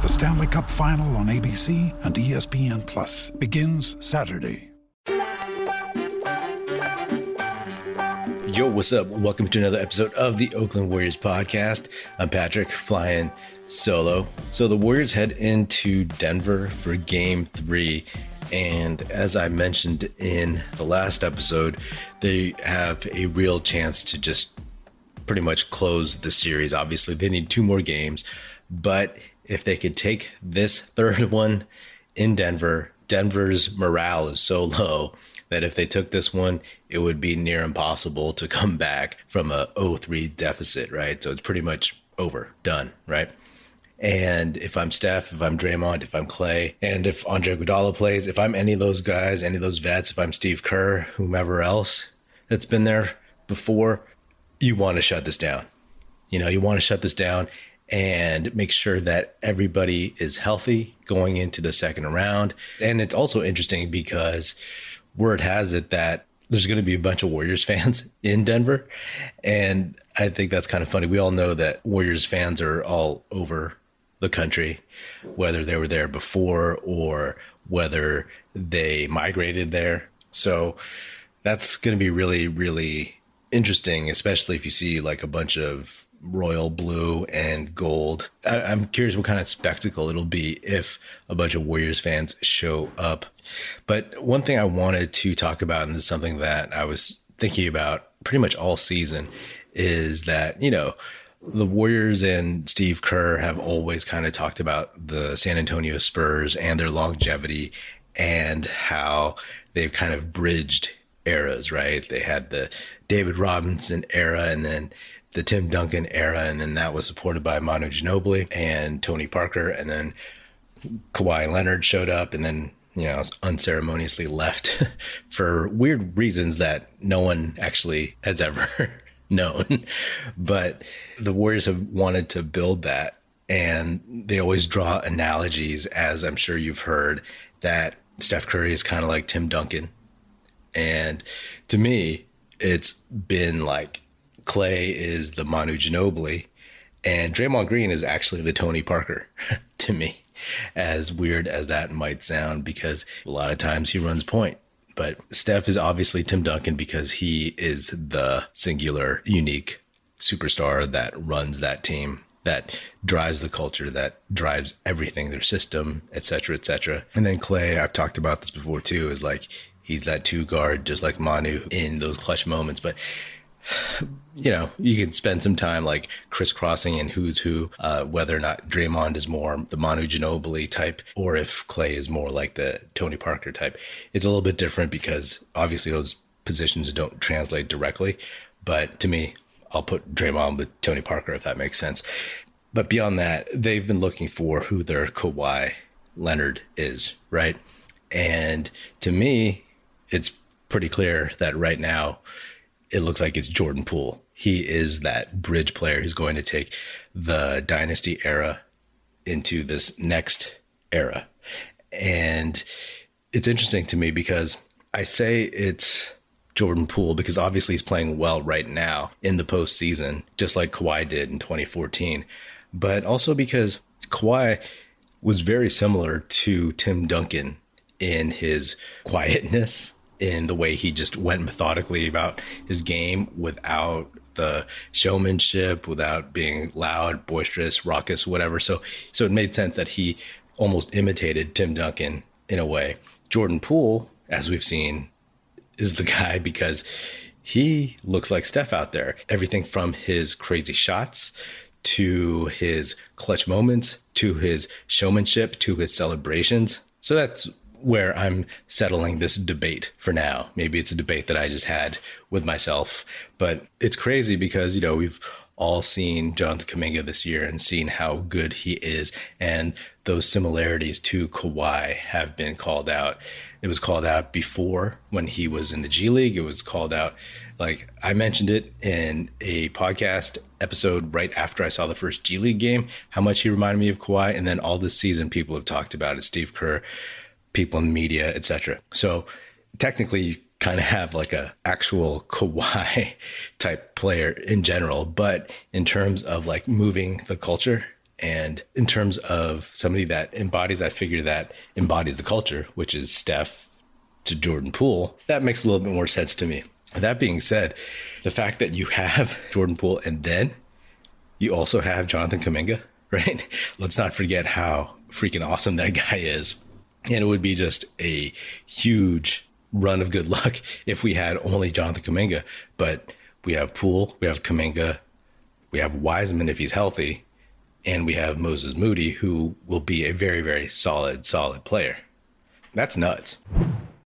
The Stanley Cup Final on ABC and ESPN Plus begins Saturday. Yo, what's up? Welcome to another episode of the Oakland Warriors podcast. I'm Patrick, flying solo. So the Warriors head into Denver for game three. And as I mentioned in the last episode, they have a real chance to just pretty much close the series. Obviously, they need two more games. But if they could take this third one in Denver, Denver's morale is so low that if they took this one, it would be near impossible to come back from a 0-3 deficit, right? So it's pretty much over, done, right? And if I'm Steph, if I'm Draymond, if I'm Klay, and if Andre Iguodala plays, if I'm any of those guys, any of those vets, if I'm Steve Kerr, whomever else that's been there before, you want to shut this down. You know, you want to shut this down and make sure that everybody is healthy going into the second round. And it's also interesting because word has it that there's going to be a bunch of Warriors fans in Denver. And I think that's kind of funny. We all know that Warriors fans are all over the country, whether they were there before or whether they migrated there. So that's going to be really, really interesting, especially if you see like a bunch of royal blue and gold. I, am curious what kind of spectacle it'll be if a bunch of Warriors fans show up. But one thing I wanted to talk about, and this is something that I was thinking about pretty much all season, is that, you know, the Warriors and Steve Kerr have always kind of talked about the San Antonio Spurs and their longevity and how they've kind of bridged eras, right? They had the David Robinson era and then the Tim Duncan era, and then that was supported by Manu Ginobili and Tony Parker, and then Kawhi Leonard showed up, and then you know unceremoniously left for weird reasons that no one actually has ever known. But the Warriors have wanted to build that, and they always draw analogies, as I'm sure you've heard, that Steph Curry is kind of like Tim Duncan, and to me, it's been like Klay is the Manu Ginobili, and Draymond Green is actually the Tony Parker to me. As weird as that might sound, because a lot of times he runs point. But Steph is obviously Tim Duncan because he is the singular, unique superstar that runs that team, that drives the culture, that drives everything, their system, etc., etc. And then Klay, I've talked about this before too, is like he's that two guard, just like Manu in those clutch moments. But you know, you could spend some time like crisscrossing and who's who, uh, whether or not Draymond is more the Manu Ginobili type, or if Klay is more like the Tony Parker type. It's a little bit different because obviously those positions don't translate directly. But to me, I'll put Draymond with Tony Parker if that makes sense. But beyond that, they've been looking for who their Kawhi Leonard is, right? And to me, it's pretty clear that right now it looks like it's Jordan Poole. He is that bridge player who's going to take the dynasty era into this next era. And it's interesting to me because I say it's Jordan Poole because obviously he's playing well right now in the postseason, just like Kawhi did in 2014. But also because Kawhi was very similar to Tim Duncan in his quietness in the way he just went methodically about his game without the showmanship, without being loud, boisterous, raucous, whatever. So, so it made sense that he almost imitated Tim Duncan in a way. Jordan Poole as we've seen, is the guy because he looks like Steph out there. Everything from his crazy shots to his clutch moments to his showmanship to his celebrations. So that's where I'm settling this debate for now. Maybe it's a debate that I just had with myself, but it's crazy because, you know, we've all seen Jonathan Kuminga this year and seen how good he is. And those similarities to Kawhi have been called out. It was called out before when he was in the G League. It was called out, like I mentioned it in a podcast episode right after I saw the first G League game, how much he reminded me of Kawhi. And then all this season, people have talked about it. Steve Kerr, people in the media, etc. So technically, you kind of have like a actual Kawhi type player in general, but in terms of like moving the culture and in terms of somebody that embodies that figure that embodies the culture, which is Steph to Jordan Poole, that makes a little bit more sense to me. That being said, the fact that you have Jordan Poole and then you also have Jonathan Kuminga, right? Let's not forget how freaking awesome that guy is. And it would be just a huge run of good luck if we had only Jonathan Kuminga. But we have Poole, we have Kuminga, we have Wiseman if he's healthy, and we have Moses Moody, who will be a very, very solid, solid player. That's nuts.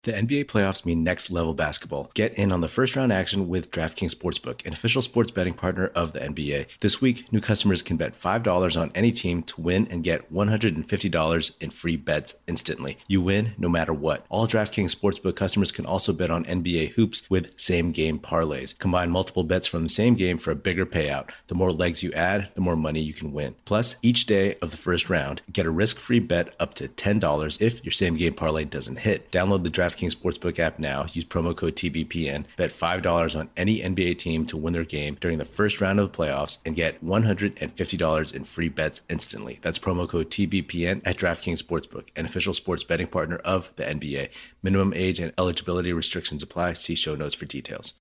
The NBA playoffs mean next level basketball. Get in on the first round action with DraftKings Sportsbook, an official sports betting partner of the NBA. This week, new customers can bet $5 on any team to win and get $150 in free bets instantly. You win no matter what. All DraftKings Sportsbook customers can also bet on NBA hoops with same game parlays. Combine multiple bets from the same game for a bigger payout. The more legs you add, the more money you can win. Plus, each day of the first round, get a risk free bet up to $10 if your same game parlay doesn't hit. Download the DraftKings DraftKings Sportsbook app now. Use promo code TBPN. Bet $5 on any NBA team to win their game during the first round of the playoffs and get $150 in free bets instantly. That's promo code TBPN at DraftKings Sportsbook, an official sports betting partner of the NBA. Minimum age and eligibility restrictions apply. See show notes for details.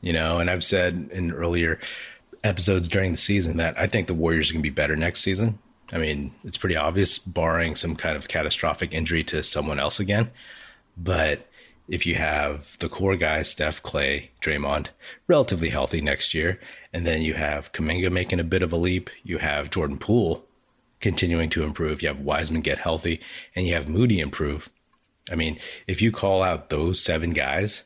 You know, and I've said in earlier episodes during the season that I think the Warriors are going to be better next season. I mean, it's pretty obvious, barring some kind of catastrophic injury to someone else again. But if you have the core guys, Steph, Klay, Draymond, relatively healthy next year, and then you have Kuminga making a bit of a leap, you have Jordan Poole continuing to improve, you have Wiseman get healthy, and you have Moody improve. I mean, if you call out those seven guys,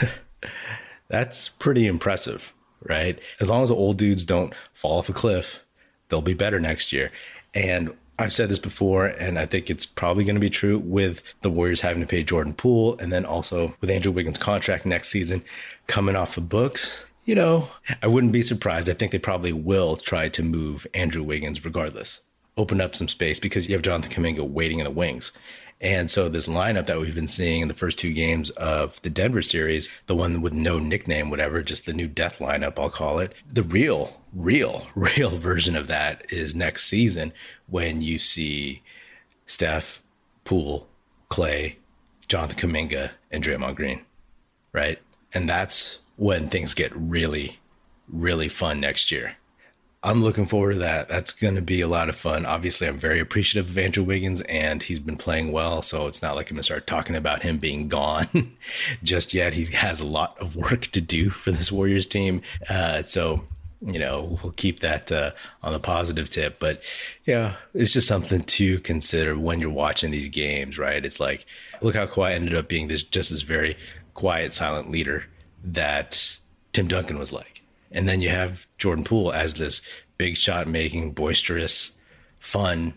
that's pretty impressive, right? As long as the old dudes don't fall off a cliff, they'll be better next year. And I've said this before, and I think it's probably going to be true with the Warriors having to pay Jordan Poole, and then also with Andrew Wiggins' contract next season coming off the books. You know, I wouldn't be surprised. I think they probably will try to move Andrew Wiggins regardless, open up some space because you have Jonathan Kuminga waiting in the wings. And so this lineup that we've been seeing in the first two games of the Denver series, the one with no nickname, whatever, just the new death lineup, I'll call it. The real, real, real version of that is next season when you see Steph, Poole, Klay, Jonathan Kuminga, and Draymond Green, right? And that's when things get really, really fun next year. I'm looking forward to that. That's going to be a lot of fun. Obviously, I'm very appreciative of Andrew Wiggins, and he's been playing well. So it's not like I'm going to start talking about him being gone just yet. He has a lot of work to do for this Warriors team. Uh, so you know, we'll keep that uh, on the positive tip. But yeah, it's just something to consider when you're watching these games, right? It's like, look how Kawhi ended up being this just this very quiet, silent leader that Tim Duncan was like. And then you have Jordan Poole as this big shot making, boisterous, fun,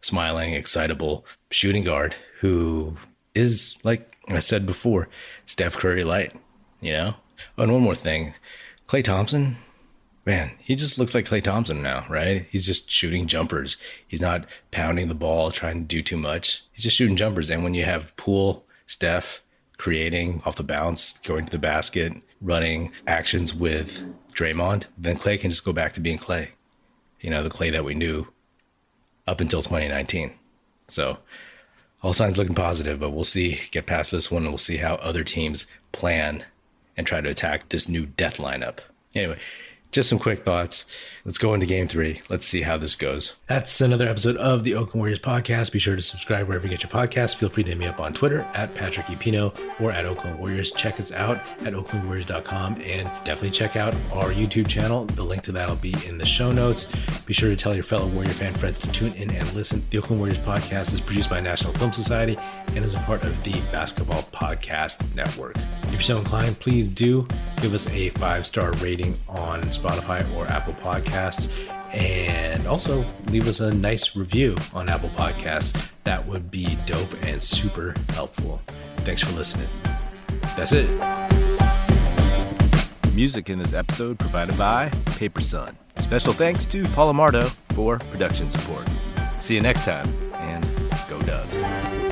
smiling, excitable shooting guard who is, like I said before, Steph Curry light, you know? Oh, and one more thing Klay Thompson, man, he just looks like Klay Thompson now, right? He's just shooting jumpers. He's not pounding the ball, trying to do too much. He's just shooting jumpers. And when you have Poole, Steph creating off the bounce, going to the basket, running actions with Draymond, then Klay can just go back to being Klay, You know, the Klay that we knew up until 2019. So all signs looking positive, but we'll see. Get past this one and we'll see how other teams plan and try to attack this new death lineup. Anyway, just some quick thoughts. Let's go into game three. Let's see how this goes. That's another episode of the Oakland Warriors podcast. Be sure to subscribe wherever you get your podcast. Feel free to hit me up on Twitter at Patrick Epino or at Oakland Warriors. Check us out at oaklandwarriors.com and definitely check out our YouTube channel. The link to that will be in the show notes. Be sure to tell your fellow Warrior fan friends to tune in and listen. The Oakland Warriors podcast is produced by National Film Society and is a part of the Basketball Podcast Network. If you're so inclined, please do give us a five star rating on Spotify or Apple Podcasts. And also leave us a nice review on Apple Podcasts. That would be dope and super helpful. Thanks for listening. That's it. Music in this episode provided by Paper Son. Special thanks to Paul Amardo for production support. See you next time, and go Dubs.